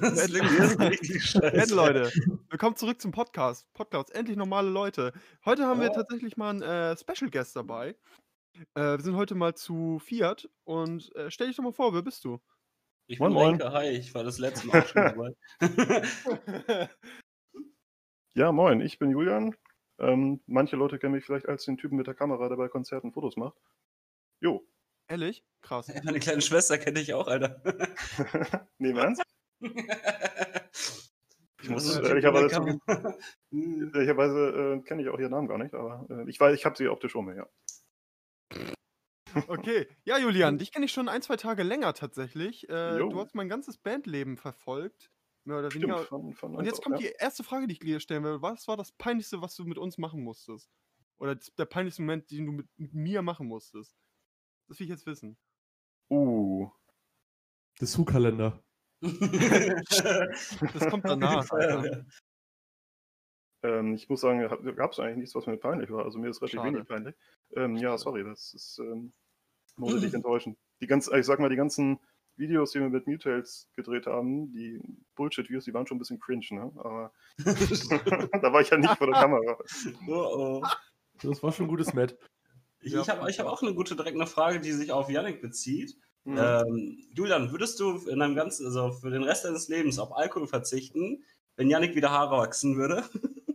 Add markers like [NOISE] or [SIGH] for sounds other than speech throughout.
Das klingt richtig [LAUGHS] scheiße. Leute, willkommen zurück zum Podcast. Podcast, endlich normale Leute. Heute haben wir tatsächlich mal einen äh, Special Guest dabei. Äh, wir sind heute mal zu Fiat und äh, stell dich doch mal vor, wer bist du? Ich bin moin, Lenke, hi, ich war das letzte Mal auch schon dabei. [LAUGHS] ja, moin, ich bin Julian. Ähm, manche Leute kennen mich vielleicht als den Typen mit der Kamera, der bei Konzerten Fotos macht. Jo. Ehrlich? Krass. Meine kleine Schwester kenne ich auch, Alter. [LAUGHS] nee, ernst? Ich muss ehrlicherweise zugeben, [LAUGHS] ehrlicherweise äh, kenne ich auch ihren Namen gar nicht, aber äh, ich weiß, ich habe sie optisch um mir, ja. Okay, ja, Julian, dich kenne ich schon ein, zwei Tage länger tatsächlich. Äh, du hast mein ganzes Bandleben verfolgt. Mehr oder weniger. Stimmt, von, von Und jetzt kommt ja. die erste Frage, die ich dir stellen will. Was war das Peinlichste, was du mit uns machen musstest? Oder der peinlichste Moment, den du mit, mit mir machen musstest? Das will ich jetzt wissen. Uh. Der Su-Kalender. [LAUGHS] das kommt danach. Ähm, ich muss sagen, gab es eigentlich nichts, was mir peinlich war. Also mir ist relativ Schade. wenig peinlich. Ähm, ja, sorry, das ist ähm, muss dich enttäuschen. Die ganz, ich sag mal, die ganzen Videos, die wir mit Mutales gedreht haben, die Bullshit-Videos, die waren schon ein bisschen cringe, ne? Aber [LAUGHS] [LAUGHS] da war ich ja nicht vor der Kamera. Oh, oh. Das war schon ein gutes Met. Ich, ich habe hab auch eine gute direkte Frage, die sich auf Yannick bezieht. Mhm. Ähm, Julian, würdest du in deinem ganzen, also für den Rest deines Lebens auf Alkohol verzichten, wenn Yannick wieder Haare wachsen würde? [LAUGHS]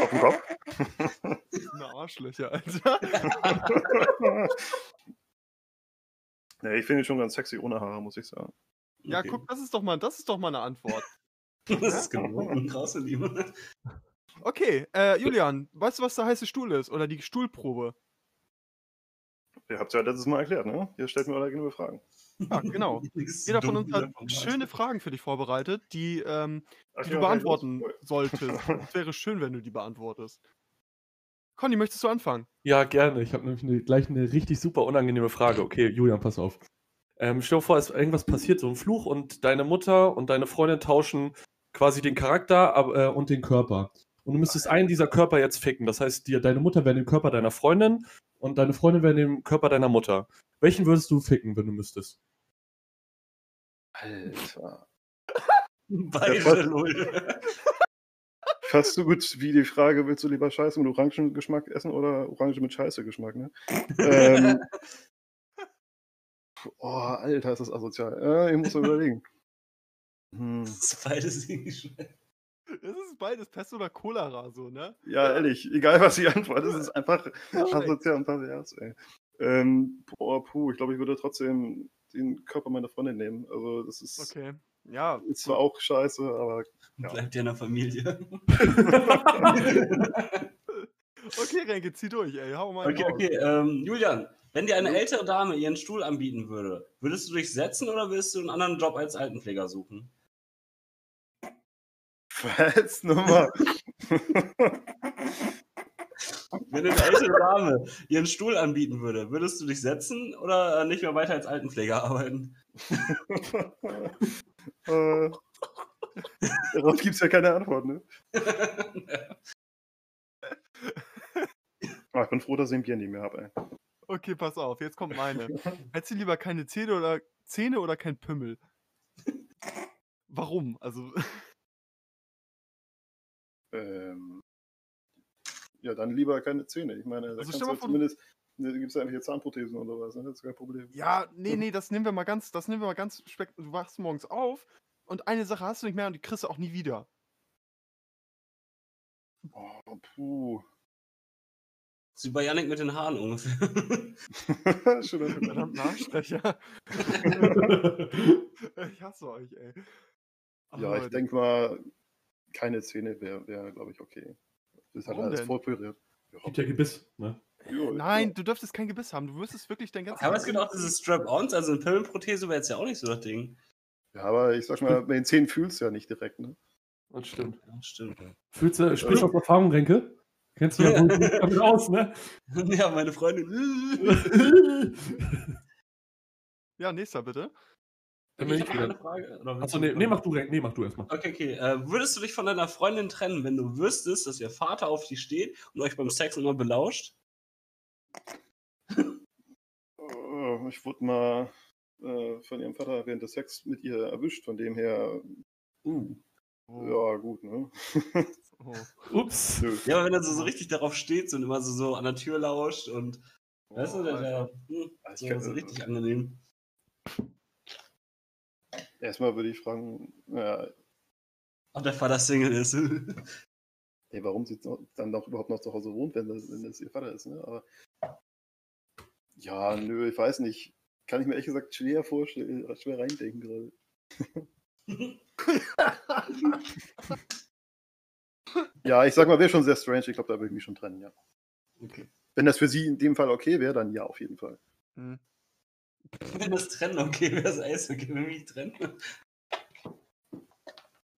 Auf dem Kopf? [LAUGHS] Eine Arschlöcher, Alter. [LAUGHS] ja, ich finde ihn schon ganz sexy ohne Haare, muss ich sagen. Ja, okay. guck, das ist doch mal, das ist doch mal eine Antwort. das ist genau eine krasse Liebe. Okay, äh, Julian, weißt du, was der heiße Stuhl ist? Oder die Stuhlprobe? Ihr habt es ja letztes Mal erklärt, ne? Ihr stellt mir alle genug Fragen. Ja, genau. [LAUGHS] Jeder von uns hat schöne Fragen für dich vorbereitet, die, ähm, die du beantworten solltest. [LAUGHS] Es wäre schön, wenn du die beantwortest. Conny, möchtest du anfangen? Ja, gerne. Ich habe nämlich eine, gleich eine richtig super unangenehme Frage. Okay, Julian, pass auf. Ähm, stell dir vor, es ist irgendwas passiert, so ein Fluch, und deine Mutter und deine Freundin tauschen quasi den Charakter äh, und den Körper. Und du müsstest einen dieser Körper jetzt ficken. Das heißt, dir, deine Mutter wäre im Körper deiner Freundin und deine Freundin wäre im Körper deiner Mutter. Welchen würdest du ficken, wenn du müsstest? Alter. [LAUGHS] Beide null. [LAUGHS] Fast so gut wie die Frage, willst du lieber Scheiße mit Orangengeschmack essen oder Orange mit Scheiße-Geschmack, ne? ähm, [LAUGHS] oh, Alter, ist das asozial. Äh, ich muss überlegen. Hm. Das ist beides nicht Das ist beides Pest oder Cholera, so, ne? Ja, ehrlich, egal was ich antworte, das ist einfach asozial und pervers, ey. Ähm, boah, puh, ich glaube, ich würde trotzdem den Körper meiner Freundin nehmen. Also, das ist. Okay. Ja. Ist zwar auch scheiße, aber. Ja. Bleibt ja in der Familie. [LAUGHS] okay, Renke, zieh durch, ey. Hau mal Okay, okay. Ähm, Julian, wenn dir eine ältere Dame ihren Stuhl anbieten würde, würdest du dich setzen oder würdest du einen anderen Job als Altenpfleger suchen? Was? Nummer. [LAUGHS] Wenn eine ältere Dame ihren Stuhl anbieten würde, würdest du dich setzen oder nicht mehr weiter als Altenpfleger arbeiten? äh, darauf gibt es ja keine Antwort, ne? oh, [LAUGHS] ich bin froh, dass ich ein Bier nicht mehr habe, ey. Okay, pass auf, jetzt kommt meine. [LAUGHS] Hättest du lieber keine Zähne oder Zähne oder kein Pümmel? Warum? Also. Ähm, ja, dann lieber keine Zähne. Ich meine, da also kannst du ja zumindest ne, gibt es ja irgendwelche Zahnprothesen oder sowas, ne? das ist kein Problem. Ja, nee, nee, das nehmen wir mal ganz, das nehmen wir mal ganz speck. Du wachst morgens auf und eine Sache hast du nicht mehr und die kriegst du auch nie wieder. Oh, puh. Das ist wie bei Yannick mit den Haaren ungefähr. [LAUGHS] Schon ein verdammten Arschstecher. [LAUGHS] ich hasse euch, ey. ja, ich denke mal, keine Zähne wäre, wär, glaube ich, okay. Das hat alles vorpüriert. Ja. Gibt ja Gebiss, ne? Jo, Nein, ja. du dürftest kein Gebiss haben. Du müsstest wirklich dein ganzes. Aber es gibt auch diese Strap-Ons, also eine Pimmelprothese wäre jetzt ja auch nicht so das Ding. Ja, aber ich sag mal, mit den Zähnen fühlst du ja nicht direkt, ne? Das stimmt. Das stimmt. Fühlst du, sprichst du aus Erfahrung, Renke? Kennst du ja [LAUGHS] damit aus, ne? Ja, meine Freundin. [LAUGHS] ja, nächster bitte. Okay, ich habe eine Frage. Achso, nee, nee, mach du, nee, mach du erstmal. Okay, okay. Äh, würdest du dich von deiner Freundin trennen, wenn du wüsstest, dass ihr Vater auf dich steht und euch beim Sex immer belauscht? Oh, ich wurde mal äh, von ihrem Vater während des Sex mit ihr erwischt. Von dem her, uh, oh. ja, gut, ne? oh. [LAUGHS] Ups. [LAUGHS] Nö. Ja, aber wenn er so, so richtig darauf steht und immer so, so an der Tür lauscht und, oh, weißt du, der, der hm, so, kann, so richtig angenehm. Erstmal würde ich fragen, ja, ob der Vater Single ist. [LAUGHS] Ey, warum sie dann doch überhaupt noch zu Hause wohnt, wenn das, wenn das ihr Vater ist, ne? Aber ja, nö, ich weiß nicht. Kann ich mir ehrlich gesagt schwer vorstellen, schwer reindenken gerade. [LAUGHS] ja, ich sag mal, wäre schon sehr strange. Ich glaube, da würde ich mich schon trennen, ja. Okay. Wenn das für sie in dem Fall okay wäre, dann ja, auf jeden Fall. Hm. Wenn das Trennen okay wäre, ist alles okay, wenn wir mich trennen.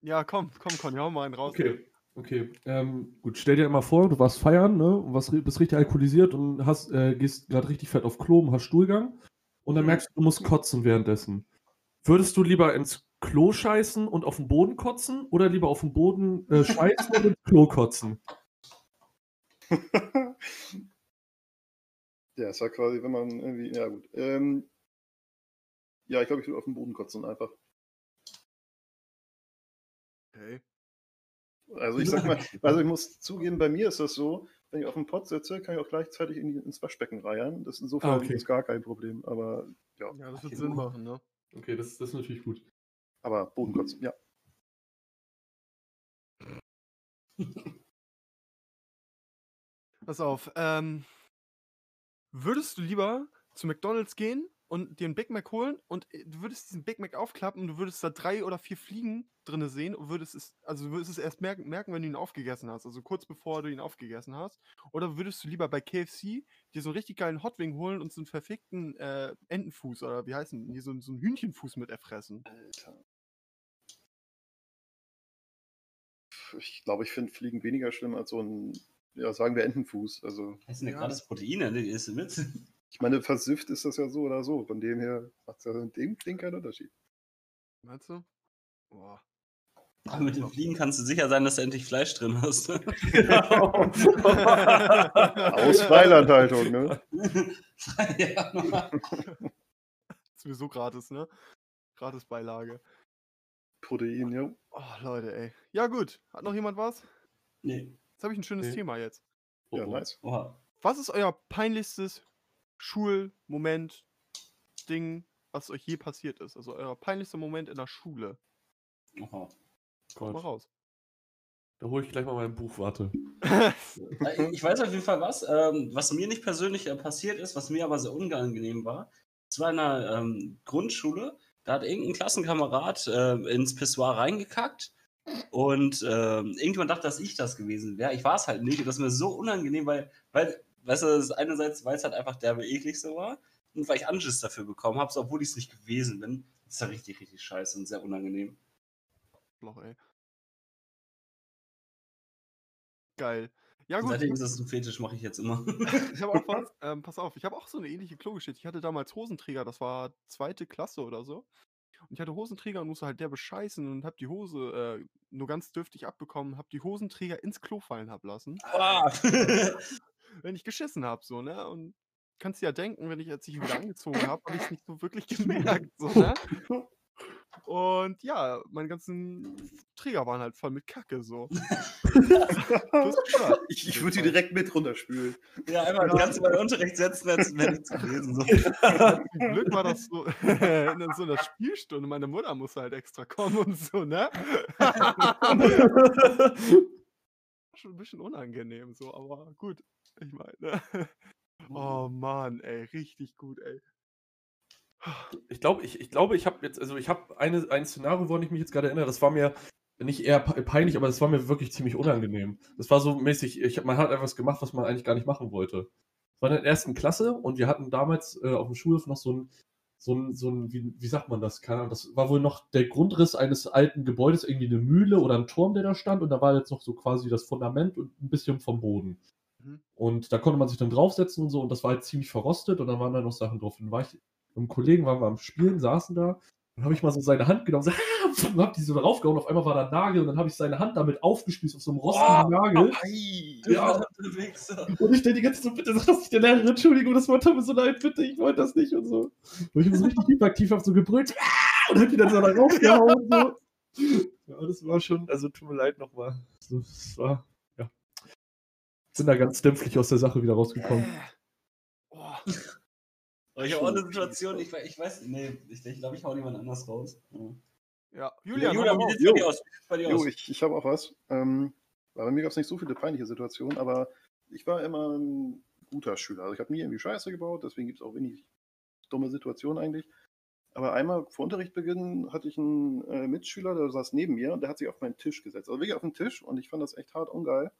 Ja, komm, komm, Conny, hau mal einen raus. Okay. Okay, ähm, gut, stell dir mal vor, du warst feiern, ne, und was, bist richtig alkoholisiert und hast, äh, gehst gerade richtig fett auf Klo und hast Stuhlgang und dann mhm. merkst du, du musst kotzen währenddessen. Würdest du lieber ins Klo scheißen und auf den Boden kotzen oder lieber auf den Boden äh, scheißen und ins [LAUGHS] Klo kotzen? [LAUGHS] ja, es war quasi, wenn man irgendwie, ja gut. Ähm, ja, ich glaube, ich würde auf den Boden kotzen einfach. Okay. Also ich sag mal, [LAUGHS] also ich muss zugeben, bei mir ist das so, wenn ich auf dem Pott sitze, kann ich auch gleichzeitig in die, ins Waschbecken reiern. Das ist insofern ah, okay. ist gar kein Problem. Aber ja. Ja, das wird Sinn machen, ne? Okay, das, das ist natürlich gut. Aber Bodenkotzen, ja. Pass auf, ähm, würdest du lieber zu McDonalds gehen und dir einen Big Mac holen und äh, du würdest diesen Big Mac aufklappen und du würdest da drei oder vier Fliegen drin sehen und würdest es, also du würdest es erst merken, merken, wenn du ihn aufgegessen hast, also kurz bevor du ihn aufgegessen hast. Oder würdest du lieber bei KFC dir so einen richtig geilen Hotwing holen und so einen verfickten äh, Entenfuß oder wie heißt denn, hier so, so einen Hühnchenfuß mit erfressen? Alter. Ich glaube, ich finde Fliegen weniger schlimm als so ein, ja, sagen wir Entenfuß. Also, das sind ja gerade das Proteine, ne? Die ist mit. Ich meine, versifft ist das ja so oder so. Von dem her macht es ja in dem Ding keinen Unterschied. Meinst du? Boah. Aber mit den Fliegen kannst du sicher sein, dass du endlich Fleisch drin hast. [LAUGHS] Aus Freilandhaltung, ne? [LAUGHS] ja. [LAUGHS] Sowieso gratis, ne? Gratis Beilage. Protein, ja. Oh, Leute, ey. Ja, gut. Hat noch jemand was? Nee. Jetzt habe ich ein schönes nee. Thema jetzt. Ja, oh, nice. Oha. Was ist euer peinlichstes Schulmoment, Ding, was euch je passiert ist? Also euer peinlichster Moment in der Schule. Aha. Kommt mal raus. Da hole ich gleich mal mein Buch, warte. [LAUGHS] ich weiß auf jeden Fall was. Ähm, was mir nicht persönlich äh, passiert ist, was mir aber sehr unangenehm war. Es war in einer ähm, Grundschule, da hat irgendein Klassenkamerad äh, ins Pissoir reingekackt und äh, irgendjemand dachte, dass ich das gewesen wäre. Ich war es halt nicht und das ist mir so unangenehm, weil, weil weißt du, einerseits, weil es halt einfach derbe eklig so war und weil ich Anschiss dafür bekommen habe, so, obwohl ich es nicht gewesen bin. Das ist ja richtig, richtig scheiße und sehr unangenehm. Loch, ey. Geil. Ja, gut. Seitdem ist das ein Fetisch, mache ich jetzt immer. [LAUGHS] ich habe auch was, [LAUGHS] ähm, pass auf, ich habe auch so eine ähnliche Klogeschichte. Ich hatte damals Hosenträger, das war zweite Klasse oder so. Und ich hatte Hosenträger und musste halt der bescheißen und hab die Hose äh, nur ganz dürftig abbekommen, hab die Hosenträger ins Klo fallen hab lassen. Ah. [LAUGHS] wenn ich geschissen habe, so, ne? Und kannst dir ja denken, wenn ich jetzt ich wieder [LAUGHS] angezogen habe, habe ich es nicht so wirklich gemerkt, so, ne? [LAUGHS] Und ja, meine ganzen Träger waren halt voll mit Kacke, so. [LAUGHS] ich ich würde die direkt mit runterspülen. Ja, einmal das ganze Mal Unterricht setzen, als wäre nichts gewesen. So. Zum Glück war das so in so einer Spielstunde. Meine Mutter musste halt extra kommen und so, ne? Schon ein bisschen unangenehm, so, aber gut. Ich meine. [LAUGHS] Oh Mann, ey, richtig gut, ey. Ich glaube, ich, ich glaube, ich habe jetzt, also ich habe eine, ein Szenario, woran ich mich jetzt gerade erinnere, das war mir nicht eher peinlich, aber das war mir wirklich ziemlich unangenehm. Das war so mäßig, ich, man hat etwas gemacht, was man eigentlich gar nicht machen wollte. Das war in der ersten Klasse und wir hatten damals äh, auf dem Schulhof noch so ein so ein, so ein wie, wie sagt man das? Keine Ahnung, das war wohl noch der Grundriss eines alten Gebäudes, irgendwie eine Mühle oder ein Turm, der da stand. Und da war jetzt noch so quasi das Fundament und ein bisschen vom Boden. Mhm. Und da konnte man sich dann draufsetzen und so. Und das war halt ziemlich verrostet und dann waren da noch Sachen drauf. Und dann war ich mit einem Kollegen, waren wir am Spielen, saßen da. Dann habe ich mal so seine Hand genommen, so, ah, [LAUGHS] hab die so raufgehauen, auf einmal war da ein Nagel und dann habe ich seine Hand damit aufgespießt auf so einem rostigen oh, Nagel. Ei, ja. Und ich stelle die ganze Zeit so, bitte sag das nicht der Lehrerin, Entschuldigung, das war mir so leid, bitte, ich wollte das nicht und so. Und ich habe so richtig hyperaktiv auf so gebrüllt [LAUGHS] ah, und hab die dann so da raufgehauen und so. Ja, das war schon, also tut mir leid nochmal. Das war, ja. Sind da ganz dämpflich aus der Sache wieder rausgekommen. Äh. Oh. Ich habe auch eine Situation, ich, ich weiß, nee, ich, ich glaube, ich hau jemand anders raus. Ja, ja. Julian, Julian wie sieht bei dir aus? Bei dir jo, aus? ich, ich habe auch was. Ähm, bei mir gab es nicht so viele peinliche Situationen, aber ich war immer ein guter Schüler. Also ich habe nie irgendwie Scheiße gebaut, deswegen gibt es auch wenig dumme Situationen eigentlich. Aber einmal vor Unterrichtbeginn hatte ich einen äh, Mitschüler, der saß neben mir und der hat sich auf meinen Tisch gesetzt. Also wirklich auf den Tisch und ich fand das echt hart ungeil.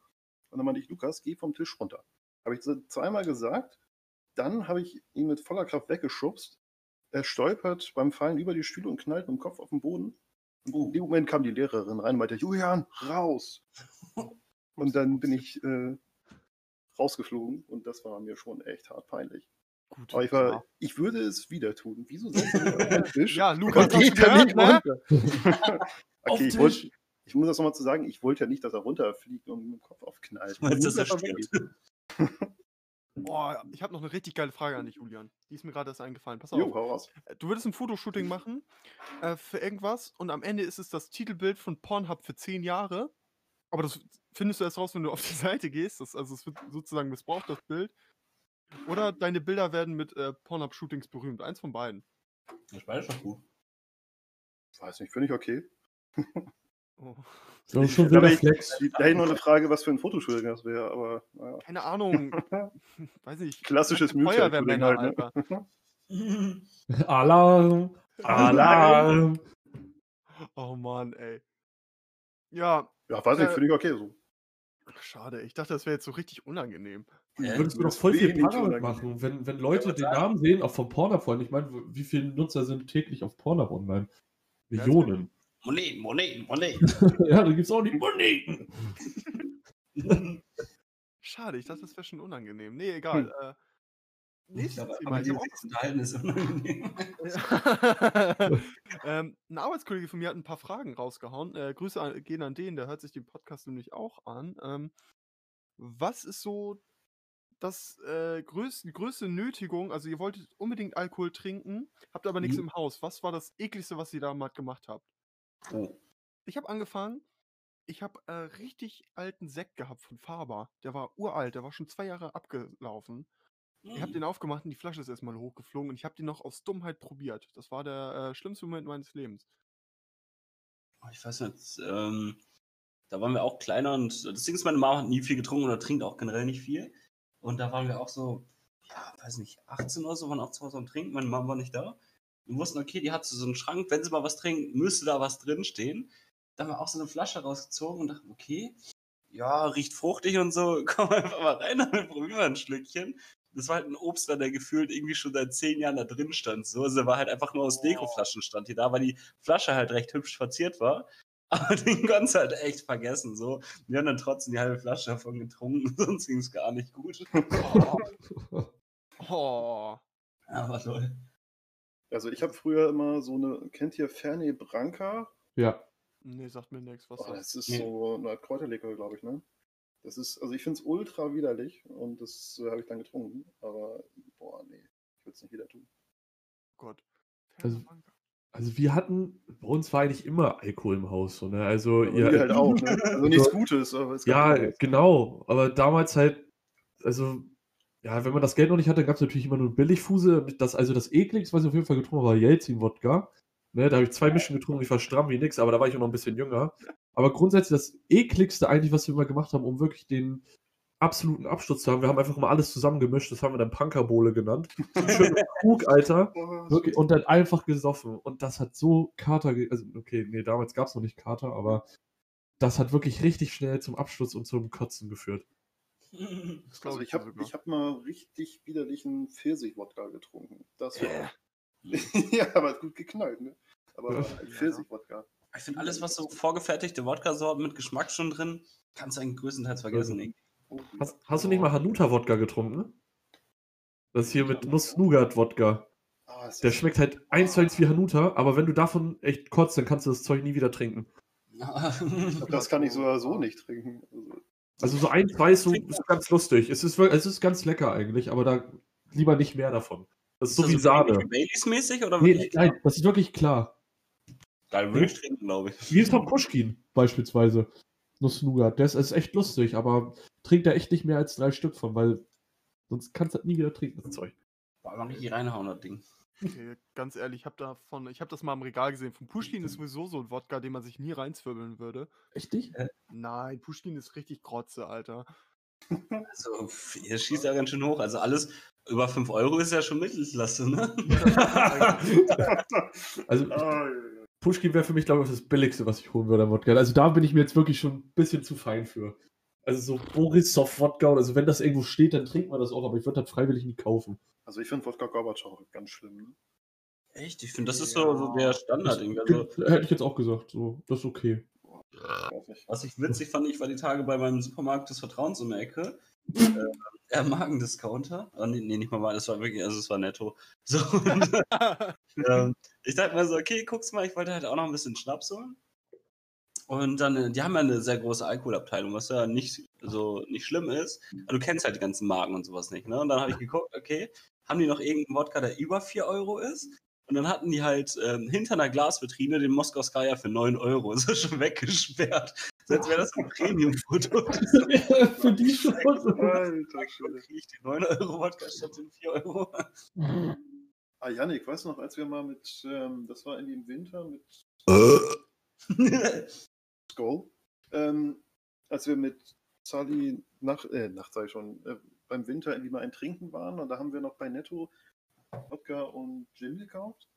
Und dann meinte ich, Lukas, geh vom Tisch runter. Habe ich zweimal gesagt. Dann habe ich ihn mit voller Kraft weggeschubst. Er stolpert beim Fallen über die Stühle und knallt mit dem Kopf auf den Boden. Und in dem Moment kam die Lehrerin rein und meinte, Julian, raus! [LAUGHS] und dann bin ich äh, rausgeflogen und das war mir schon echt hart peinlich. Gut, Aber ich, war, ich würde es wieder tun. Wieso setzt du auf Tisch? ja, Lukas, geht er nicht ne? [LAUGHS] okay, ich, wollt, ich, muss das nochmal zu sagen, ich wollte ja nicht, dass er runterfliegt und mit dem Kopf aufknallt. Das ist Boah, ich habe noch eine richtig geile Frage an dich, Julian. Die ist mir gerade erst eingefallen. Pass auf. Jo, hau raus. Äh, du würdest ein Fotoshooting machen äh, für irgendwas und am Ende ist es das Titelbild von Pornhub für zehn Jahre. Aber das findest du erst raus, wenn du [LAUGHS] auf die Seite gehst. Das, also es wird sozusagen missbraucht, das Bild. Oder deine Bilder werden mit äh, Pornhub-Shootings berühmt. Eins von beiden. Das war schon gut. Weiß nicht, finde ich okay. [LAUGHS] oh. So, schon wieder Flex. Ich, da nur eine Frage, was für ein Fotoshooting das wäre, aber. Naja. Keine Ahnung. [LAUGHS] Weiß nicht. Klassisches Feuerwehrmänner, halt, ne? [LAUGHS] Alarm! Alarm! Oh Mann, ey. Ja. Ja, weiß nicht, äh, finde ich okay so. Schade, ich dachte, das wäre jetzt so richtig unangenehm. Ja, würdest du doch voll viel Pornhub machen, wenn, wenn Leute ja, den Namen sehen, auch von Pornhub Ich meine, wie viele Nutzer sind täglich auf Pornhub online? Millionen. Moneten, Moneten, Moneten. [LAUGHS] ja, da gibt es auch die Moneten. [LAUGHS] Schade, ich dachte, das wäre schon unangenehm. Nee, egal. Hm. Äh, Nächstes aber, Thema. Aber die unterhalten ist unangenehm. [LAUGHS] ähm, ein Arbeitskollege von mir hat ein paar Fragen rausgehauen. Äh, Grüße an, gehen an den, der hört sich den Podcast nämlich auch an. Ähm, was ist so das äh, größte, die größte Nötigung? Also ihr wolltet unbedingt Alkohol trinken, habt aber nichts mhm. im Haus. Was war das ekligste, was ihr damals gemacht habt? Oh. Ich habe angefangen, ich habe äh, richtig alten Sekt gehabt von Faber. Der war uralt, der war schon zwei Jahre abgelaufen. Ich habe hm. den aufgemacht und die Flasche ist erstmal hochgeflogen und ich habe den noch aus Dummheit probiert. Das war der äh, schlimmste Moment meines Lebens. Oh, ich weiß nicht, ähm, da waren wir auch kleiner und das Ding ist, meine Mama hat nie viel getrunken oder trinkt auch generell nicht viel. Und da waren wir auch so, ja, weiß nicht, 18 oder so, waren auch zu Hause am Trinken. Meine Mama war nicht da. Wir wussten, okay, die hat so einen Schrank, wenn sie mal was trinkt, müsste da was drinstehen. Da haben wir auch so eine Flasche rausgezogen und dachten, okay, ja, riecht fruchtig und so, [LAUGHS] komm einfach mal rein, dann probieren wir ein Schlückchen das war halt ein Obstler, der gefühlt irgendwie schon seit zehn Jahren da drin stand. So, also war halt einfach nur aus Dekoflaschen stand hier da, weil die Flasche halt recht hübsch verziert war. [LAUGHS] Aber den konntest halt echt vergessen. So. Wir haben dann trotzdem die halbe Flasche davon getrunken, [LAUGHS] sonst ging es gar nicht gut. Oh. oh. Ja, war toll. Also ich habe früher immer so eine, kennt ihr Fernet Branca? Ja. Nee, sagt mir nichts. Was oh, das ist nee. so eine Art Kräuterlikör, glaube ich, ne? Das ist, also ich finde es ultra widerlich und das äh, habe ich dann getrunken. Aber, boah, nee, ich würde es nicht wieder tun. Oh Gott. Also, also, wir hatten, bei uns war eigentlich immer Alkohol im Haus. So, ne? Also, ja, ihr halt auch, ne? Also nichts [LAUGHS] Gutes. Aber es ja, genau. Aber damals halt, also, ja, wenn man das Geld noch nicht hatte, gab es natürlich immer nur Billigfuse. Das, also das ekligste, was ich auf jeden Fall getrunken habe, war Jelzin-Wodka. Ne, da habe ich zwei Mischen getrunken, ich war stramm wie nix, aber da war ich auch noch ein bisschen jünger. Aber grundsätzlich das ekligste eigentlich, was wir immer gemacht haben, um wirklich den absoluten Absturz zu haben. Wir haben einfach mal alles zusammengemischt, das haben wir dann Punkerbowle genannt. [LAUGHS] Schön Krug, Alter. Wirklich, und dann einfach gesoffen. Und das hat so Kater, also okay, nee, damals gab es noch nicht Kater, aber das hat wirklich richtig schnell zum Absturz und zum Kotzen geführt. Also ich habe hab mal richtig widerlichen Pfirsich-Wodka getrunken. Das war, äh. [LAUGHS] ja, aber gut geknallt, ne? Aber ja. Pfirsich-Wodka. Ich finde alles, was so vorgefertigte Wodka-Sorten mit Geschmack schon drin, kannst du eigentlich größtenteils vergessen. Oh, hast, hast, du nicht mal Hanuta-Wodka getrunken? Das hier mit Nuss-Nougat-Wodka. Ah, Oh, der schmeckt halt eins zu eins wie Hanuta, aber wenn du davon echt kotzt, dann kannst du das Zeug nie wieder trinken. [LAUGHS] das kann ich so oder so nicht trinken. Also, also so ein, zwei ist, so, ist ganz lustig. Es ist, es ist ganz lecker eigentlich, aber da lieber nicht mehr davon. Das ist, ist so wie Sahne. Baileys-mäßig oder nee, Nein, das ist wirklich klar. Geil würde ich trinken, glaube ich. Wie ist Tom Pushkin beispielsweise. Nuss-Nougat. Der ist, ist, echt lustig, aber trinkt er echt nicht mehr als drei Stück von, weil sonst kannst du das nie wieder trinken, das Zeug. Boah, mach richtig reinhauen, das Ding. Okay, ganz ehrlich, ich habe davon, ich habe das mal im Regal gesehen. Von Pushkin ist sowieso so ein Wodka, den man sich nie reinzwirbeln würde. Echt nicht? Äh, nein, Pushkin ist richtig Grotze, Alter. Also, ihr schießt ja ganz schön hoch. Also alles über 5 Euro ist ja schon Mittelklasse, ne? [LAUGHS] also, Pushkin wäre für mich, glaube ich, das Billigste, was ich holen würde am Wodka. Also da bin ich mir jetzt wirklich schon ein bisschen zu fein für. Also so Borisov Wodka, also wenn das irgendwo steht, dann trinkt man das auch, aber ich würde das freiwillig nicht kaufen. Also ich finde Wodka Gorbatschow ganz schlimm. Ne? Echt? Ich finde, das ist so, so der Standard. Also, hätte ich jetzt auch gesagt, so, das ist okay. Was ich witzig fand, ich war die Tage bei meinem Supermarkt des Vertrauens um die Ecke. [LAUGHS] äh, er Magendiscounter. Oh, nee, nee, nicht mal, das war wirklich, also es war netto. So, und, [LAUGHS] [LAUGHS] ähm, ich dachte mir so, okay, guck's mal, ich wollte halt auch noch ein bisschen Schnaps holen. Und dann, äh, die haben ja eine sehr große Alkoholabteilung, was ja nicht so nicht schlimm ist. Aber du kennst halt die ganzen Marken und sowas nicht. Ne? Und dann habe ich geguckt, okay, haben die noch irgendeinen Wodka, der über 4 Euro ist? Und dann hatten die halt ähm, hinter einer Glasvitrine den Moskau Skya für 9 Euro. [LAUGHS] Das ist schon weggesperrt. So als wäre das ein Premium-Produkt. [LAUGHS] für die schon. Alter, kriege ich die 9 Euro Wodka statt den 4 Euro. Ah, Janik, weißt du noch, als wir mal mit, ähm, das war in dem Winter mit [LAUGHS] Skull, ähm, als wir mit Sally nach, äh, Nacht sag ich schon, äh, beim Winter irgendwie mal ein Trinken waren und da haben wir noch bei Netto Wodka und Gin gekauft.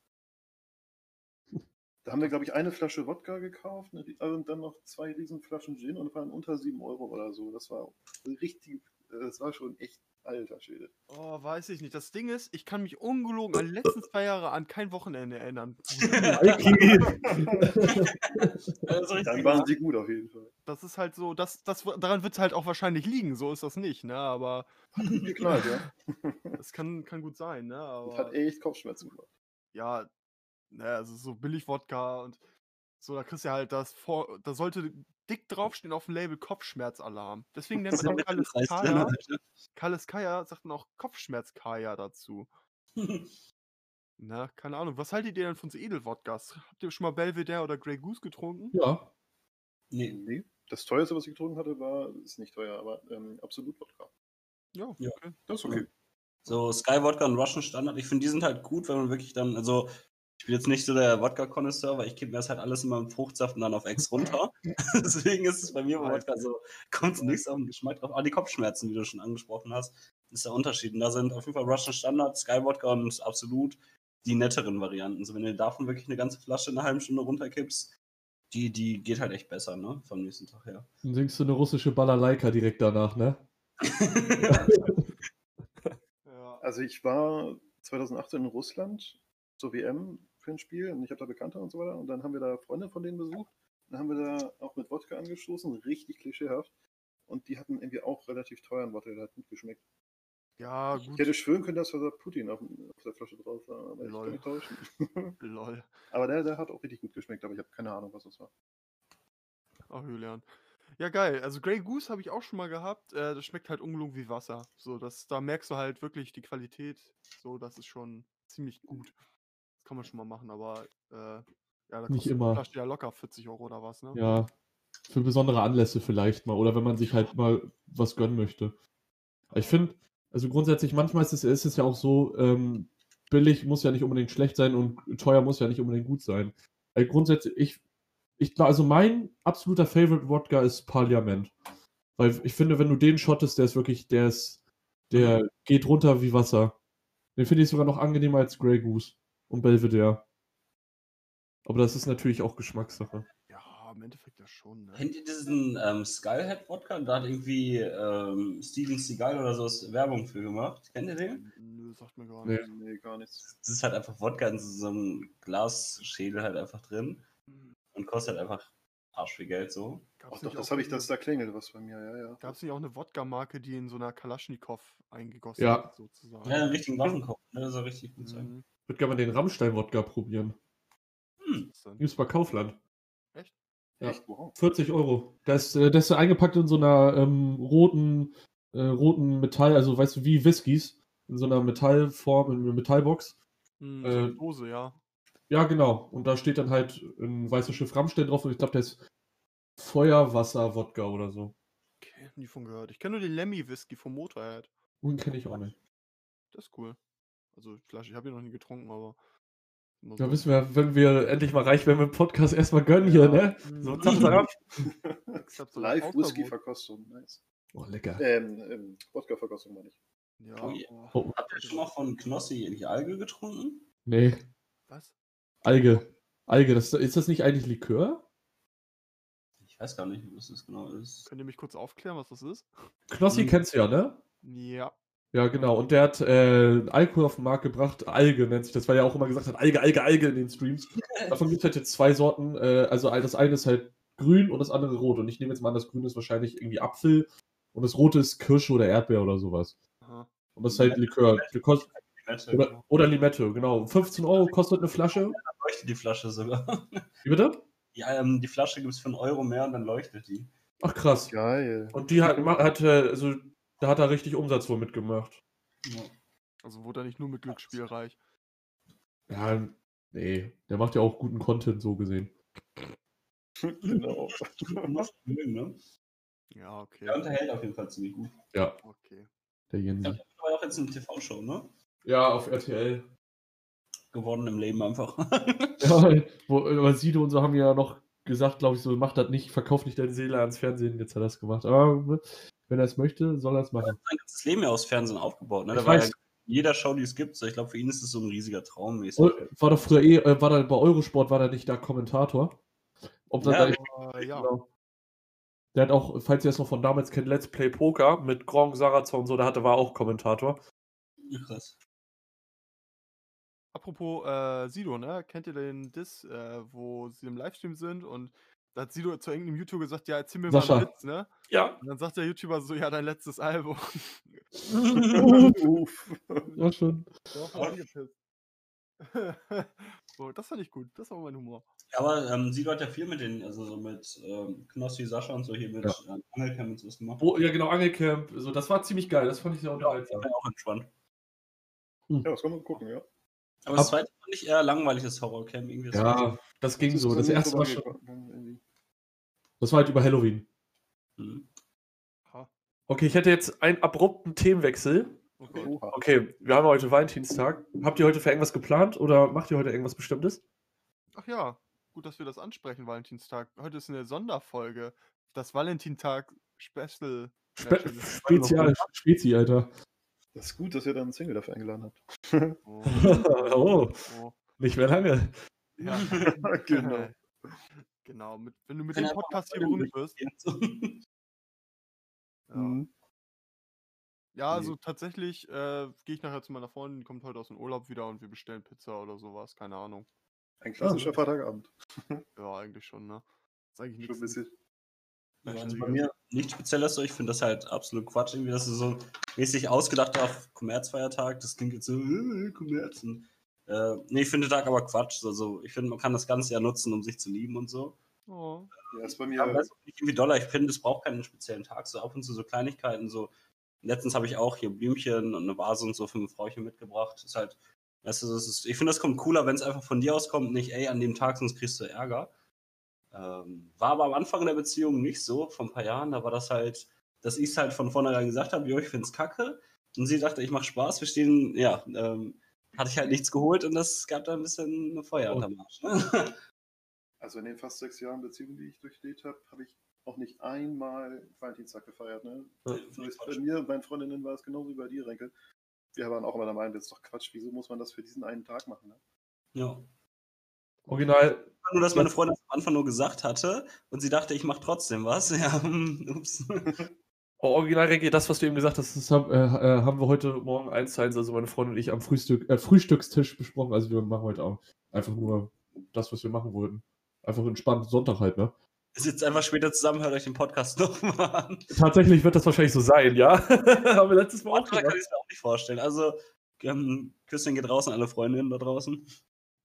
Da haben wir, glaube ich, eine Flasche Wodka gekauft ne, und dann noch zwei Riesenflaschen Gin und waren unter 7 Euro oder so. Das war richtig, das war schon echt Alter Schwede. Oh, weiß ich nicht. Das Ding ist, ich kann mich ungelogen an die letzten zwei Jahre an kein Wochenende erinnern. [LAUGHS] Dann waren sie gut auf jeden Fall. Das ist halt so, das, das, daran wird es halt auch wahrscheinlich liegen, so ist das nicht, ne? Aber. Geknallt, ja. Das [LAUGHS] kann, kann gut sein, ne? Aber, das hat echt Kopfschmerzen gemacht. Ja, ne, also so billig Wodka und so, da kriegst du halt das vor, da sollte dick draufstehen auf dem Label Kopfschmerzalarm. Deswegen nennt [LAUGHS] man auch Kalles Kaya. Kalles Kaya sagt man auch Kopfschmerz-Kaya dazu. [LAUGHS] Na, keine Ahnung. Was haltet ihr denn von so Edelwodkas? Habt ihr schon mal Belvedere oder Grey Goose getrunken? Ja. Nee, nee. Das teuerste, was ich getrunken hatte, war, ist nicht teuer, aber ähm, absolut Wodka. Ja, okay. Ja, das ist okay. So Sky Wodka und Russian Standard, ich finde, die sind halt gut, wenn man wirklich dann, also ich bin jetzt nicht so der Wodka-Konnoisseur, weil ich kippe mir das halt alles immer im Fruchtsaft und dann auf Ex runter. [LAUGHS] Deswegen ist es bei mir bei Wodka so, kommt es nichts auf den Geschmack drauf. Aber die Kopfschmerzen, wie du schon angesprochen hast, ist der Unterschied. Und da sind auf jeden Fall Russian Standard, Sky Wodka und absolut die netteren Varianten. So, wenn du davon wirklich eine ganze Flasche in einer halben Stunde runterkippst, die, die geht halt echt besser, ne? Vom nächsten Tag her. Dann singst du eine russische Balalaika direkt danach, ne? [LAUGHS] ja. Also ich war 2018 in Russland zur WM für ein Spiel und ich habe da Bekannte und so weiter und dann haben wir da Freunde von denen besucht. Dann haben wir da auch mit Wodka angestoßen, richtig klischeehaft. Und die hatten irgendwie auch relativ teuren Wodka, der hat gut geschmeckt. Ja, gut. Ich hätte schwören können, dass da Putin auf, auf, der Flasche drauf war, aber Lol. ich kann mich täuschen. [LAUGHS] [LAUGHS] Lol. Aber der, der hat auch richtig gut geschmeckt, aber ich habe keine Ahnung, was das war. Ach, Julian. Ja, geil. Also Grey Goose habe ich auch schon mal gehabt. Äh, das schmeckt halt ungelogen wie Wasser. So, das, da merkst du halt wirklich die Qualität. So, das ist schon ziemlich gut. Kann man schon mal machen, aber äh, ja, da Nicht immer. Flasche ja locker 40 Euro oder was, ne? Ja. Für besondere Anlässe vielleicht mal. Oder wenn man sich halt mal was gönnen möchte. Ich finde, also grundsätzlich, manchmal ist es, ist es ja auch so, ähm, billig muss ja nicht unbedingt schlecht sein und teuer muss ja nicht unbedingt gut sein. Also grundsätzlich, ich, ich also mein absoluter Favorite Wodka ist Parliament. Weil ich finde, wenn du den schottest, der ist wirklich, der ist, der geht runter wie Wasser. Den finde ich sogar noch angenehmer als Grey Goose und Belvedere. Aber das ist natürlich auch Geschmackssache. Ja, im Endeffekt ja schon. Ne? Kennt ihr diesen ähm, Skullhead Wodka? Da hat irgendwie ähm, Steven Seagal oder so Werbung für gemacht. Kennt ihr den? Nö, sagt mir gar nichts. Nee, gar nichts. Das ist halt einfach Wodka in so einem Glasschädel halt einfach drin. Hm. Und kostet halt einfach arsch viel Geld so. Ach doch, das habe ich, das da klingelt was bei mir, ja, ja. Gab es nicht auch eine Wodka-Marke, die in so einer Kalaschnikow eingegossen ja. hat, sozusagen? Ja, einen richtigen Waffenkopf, ne? Das soll richtig gut sein. Mhm. Würde gerne mal den Rammstein-Wodka probieren. Hm. Gibt's bei Kaufland. Echt? Ja. Echt? Wow. 40 Euro. Das, äh, das ist eingepackt in so einer ähm, roten, äh, roten Metall, also weißt du, wie Whiskys, in so einer Metallform, in einer Metallbox. Hm, so Äh, eine Dose, ja. Ja, genau. Und da steht dann halt ein weißes Schiff Rammstein drauf und ich glaube, der ist Feuerwasser-Wodka oder so. Okay, nie von gehört. Ich kenne nur den Lemmy Whisky vom Motorhead. Den kenne ich auch nicht. Das ist cool. Also Flasche, ich habe ihn noch nie getrunken, aber. immer Da so. wissen wir, wenn wir endlich mal reich werden mit dem Podcast, erstmal gönnen hier, ne? Hm. So, zack, zack, [LAUGHS] so ein Live-Whisky-Verkostung. Nice. Oh, lecker. Ähm, ähm, Wodka-Verkostung meine ich. Ja. Oh oh. Habt ihr schon mal von Knossi die Alge getrunken? nee. Was? Alge. Alge, das, ist das nicht eigentlich Likör? Ich weiß gar nicht, was das genau ist. Könnt ihr mich kurz aufklären, was das ist? Knossi Mhm. kennst du ja, ne? Ja. Ja, genau. Und der hat äh, Alkohol auf den Markt gebracht. Alge nennt sich das, weil er auch immer gesagt hat, Alge, Alge, Alge in den Streams. [LAUGHS] Davon gibt es halt jetzt zwei Sorten. Äh, also das eine ist halt grün und das andere rot. Und ich nehme jetzt mal an, das grüne ist wahrscheinlich irgendwie Apfel und das rote ist Kirsche oder Erdbeer oder sowas. Aha. Und das ist halt Likör. Der kost- Limette. Oder, oder Limette, genau. 15 Euro kostet eine Flasche. leuchtet die Flasche sogar. [LAUGHS] Wie bitte? Die, ähm, die Flasche gibt es für einen Euro mehr und dann leuchtet die. Ach krass. Geil. Und die hat, hat äh, also da hat er richtig Umsatz wohl mitgemacht. Ja. Also wurde er nicht nur mit Glücksspiel reich. Ja, nee. Der macht ja auch guten Content so gesehen. [LAUGHS] genau. [LAUGHS] Ne? Ja, okay. Der unterhält auf jeden Fall ziemlich gut. Ja, Okay. der Ich Jensi. der war auch jetzt eine TV-Show, ne? Ja, auf RTL. Geworden im Leben einfach. [LAUGHS] Ja, wo, aber Sido und so haben ja noch gesagt, glaube ich, so, mach das nicht, verkauf nicht deine Seele ans Fernsehen, jetzt hat er das gemacht. Aber ne, wenn er es möchte, soll er es machen. sein ganzes Leben ja aus Fernsehen aufgebaut. Ne? Ich Da war ja jeder Show, die es gibt. So, ich glaube, für ihn ist es so ein riesiger Traum. mäßig. War doch früher eh, äh, war da bei Eurosport, war da nicht der Kommentator? Ob Ja, da, Äh, ja. genau. Der hat auch, falls ihr es noch von damals kennt, Let's Play Poker mit Gronk, Sarazar und so, der hatte, war auch Kommentator. Ja, krass. Apropos äh, Sido, ne? Kennt ihr den Diss, äh, wo sie im Livestream sind und da hat Sido zu irgendeinem YouTuber gesagt, ja, erzähl mir mal Sascha. einen Witz, ne? Ja. Und dann sagt der YouTuber so, ja, dein letztes Album. Uff. [LAUGHS] [LAUGHS] Ja, schon. Ja. so, [LAUGHS] das fand ich gut. Das war mein Humor. Ja, aber ähm, Sido hat ja viel mit den, also so mit ähm, Knossi, Sascha und so hier mit Ja. ähm, Angelcam und so was gemacht. Oh, ja, genau, Angelcamp. So, das war ziemlich geil, das fand ich sehr unterhaltsam. war ja auch entspannt. Ja, das kann man gucken, ja. Aber das Ab- zweite fand ich eher langweilig, das Horrorcam irgendwie. Das Ja, das ging so. Das erste war schon. Das war halt über Halloween. Mhm. Okay, ich hätte jetzt einen abrupten Themenwechsel. Oha. Okay, wir haben heute Valentinstag. Habt ihr heute für irgendwas geplant oder macht ihr heute irgendwas Bestimmtes? Ach ja, gut, dass wir das ansprechen, Valentinstag. Heute ist eine Sonderfolge. Das Valentintag Special. Spe. [LAUGHS] Spezial, Spezi, Alter. Das ist gut, dass ihr dann einen Single dafür eingeladen habt. Oh. [LAUGHS] oh, oh. nicht mehr lange. Ja. [LAUGHS] genau. Genau. Mit, wenn du mit dem Podcast hier berühmt wirst. So. [LAUGHS] Ja, Mhm. ja Nee. also tatsächlich äh, gehe ich nachher zu meiner Freundin, die kommt heute aus dem Urlaub wieder und wir bestellen Pizza oder sowas. Keine Ahnung. Ein klassischer Vaterabend. Ja, eigentlich schon, ne? Ist eigentlich Schon ein nichts. bisschen. Ja, also bei mir nichts Spezielles so. Ich finde das halt absolut Quatsch, irgendwie, dass es so mäßig ausgedacht auf Kommerzfeiertag. Das klingt jetzt so, äh, Kommerz. Äh, nee, ich finde den Tag aber Quatsch. Also, ich finde, man kann das Ganze ja nutzen, um sich zu lieben und so. Oh. Ja, ist bei mir. weiß auch nicht irgendwie doller. Ich finde, es braucht keinen speziellen Tag. So ab und zu so Kleinigkeiten. So. Letztens habe ich auch hier Blümchen und eine Vase und so für ein Frauchen mitgebracht. Ist halt, weißt du, das ist, ich finde, das kommt cooler, wenn es einfach von dir aus kommt, nicht, ey, an dem Tag, sonst kriegst du Ärger. Ähm, war aber am Anfang der Beziehung nicht so, vor ein paar Jahren, da war das halt, dass ich es halt von vornherein gesagt habe, jo, ich find's kacke. Und sie dachte, ich mach Spaß, wir stehen, ja, ähm, hatte ich halt nichts geholt und das gab da ein bisschen eine Feuer Oh. unterm Arsch. Ne? [LAUGHS] Also in den fast sechs Jahren Beziehung, die ich durchlebt habe, habe ich noch nicht einmal Valentinstag gefeiert. Ne? Ja. Bei mir und meinen Freundinnen war es genauso wie bei dir, Renke. Wir waren auch immer der Meinung, das ist doch Quatsch, wieso muss man das für diesen einen Tag machen? Ne? ja. Original, Nur, dass meine Freundin am Anfang nur gesagt hatte und sie dachte, ich mach trotzdem was. [LAUGHS] Ja, hm, ups. [LAUGHS] oh, Original Reggae, das, was du eben gesagt hast, das haben, äh, äh, haben wir heute Morgen eins zu eins, also meine Freundin und ich, am Frühstück, äh, Frühstückstisch besprochen. Also wir machen heute auch einfach nur das, was wir machen wollten. Einfach entspannt Sonntag halt, ne? Sitzt einfach später zusammen, hört euch den Podcast [LAUGHS] nochmal an. Tatsächlich wird das wahrscheinlich so sein, ja? [LAUGHS] haben wir letztes Mal auch Manchmal kann gemacht. ich es mir auch nicht vorstellen. Also, Ähm, Küsschen geht raus an alle Freundinnen da draußen.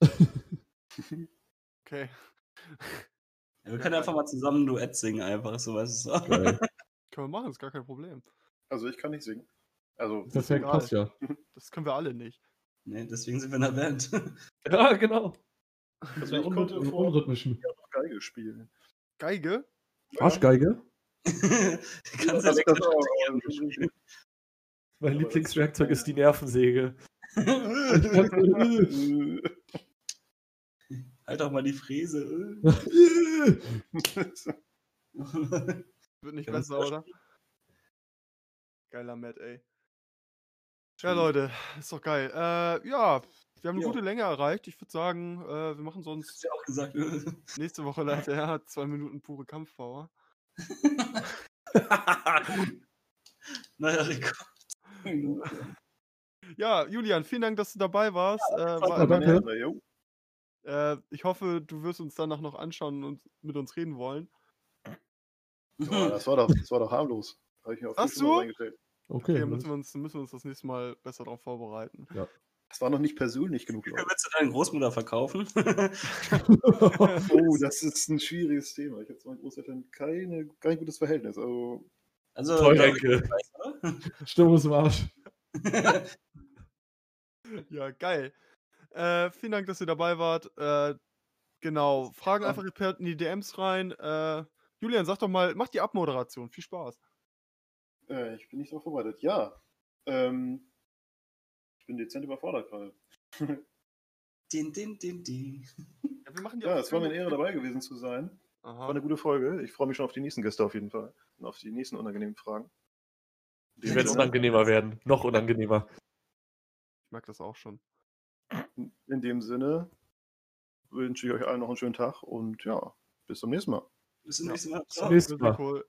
[LAUGHS] okay. Ja, wir können einfach mal zusammen ein Duett singen, einfach, so weißt du. Können wir machen, ist gar kein Problem. Also ich kann nicht singen. Also, Perfekt, passt ja. [LAUGHS] Das können wir alle nicht. Nee, deswegen sind wir in der Band. [LAUGHS] ja, genau. Also ich konnte vor unrhythmischen. Ja, Geige spielen. Geige? Arschgeige? [LAUGHS] Kannst du das auch, Mein Lieblingswerkzeug ist die Nervensäge. halt doch mal die Fräse. Wird nicht besser, oder? Geiler Matt, ey. Ja, Leute, ist doch geil. Äh, ja, wir haben eine Jo. gute Länge erreicht. Ich würde sagen, äh, wir machen Hast sonst du ja auch gesagt. [LAUGHS] nächste Woche leider ja, zwei Minuten pure Kampfpower. [LAUGHS] naja, Rico. Ja, Julian, vielen Dank, dass du dabei warst. äh, Ja, war, danke. Äh, ich hoffe, du wirst uns danach noch anschauen und mit uns reden wollen. Ja, das, war doch, das war doch harmlos. Habe ich mir auf Ach die Stimme so? Okay, Okay, müssen wir, uns, müssen wir uns das nächste Mal besser darauf vorbereiten. Das war noch nicht persönlich genug, Wie willst du deine Großmutter verkaufen? [LAUGHS] Oh, das ist ein schwieriges Thema. Ich habe zu meinen Großeltern keine, kein gutes Verhältnis. Also, also, oder? Stimmung ist im Arsch. Ja, geil. Äh, vielen Dank, dass ihr dabei wart. Äh, genau, Fragen Ja. einfach in die DMs rein. Äh, Julian, sag doch mal, mach die Abmoderation. Viel Spaß. äh, ich bin nicht darauf vorbereitet. Ja, ähm, ich bin dezent überfordert gerade. [LAUGHS] din, din, din, din. Ja, wir machen die Ja, es war mir eine Ehre, dabei gewesen zu sein. War Aha. eine gute Folge. Ich freue mich schon auf die nächsten Gäste auf jeden Fall. Und auf die nächsten unangenehmen Fragen. Die werden unangenehmer werden. Noch unangenehmer. Ich merke das auch schon. In dem Sinne wünsche ich euch allen noch einen schönen Tag und ja, bis zum nächsten Mal. Bis zum Ja. nächsten Mal. Bis zum nächsten Sehr Mal. cool.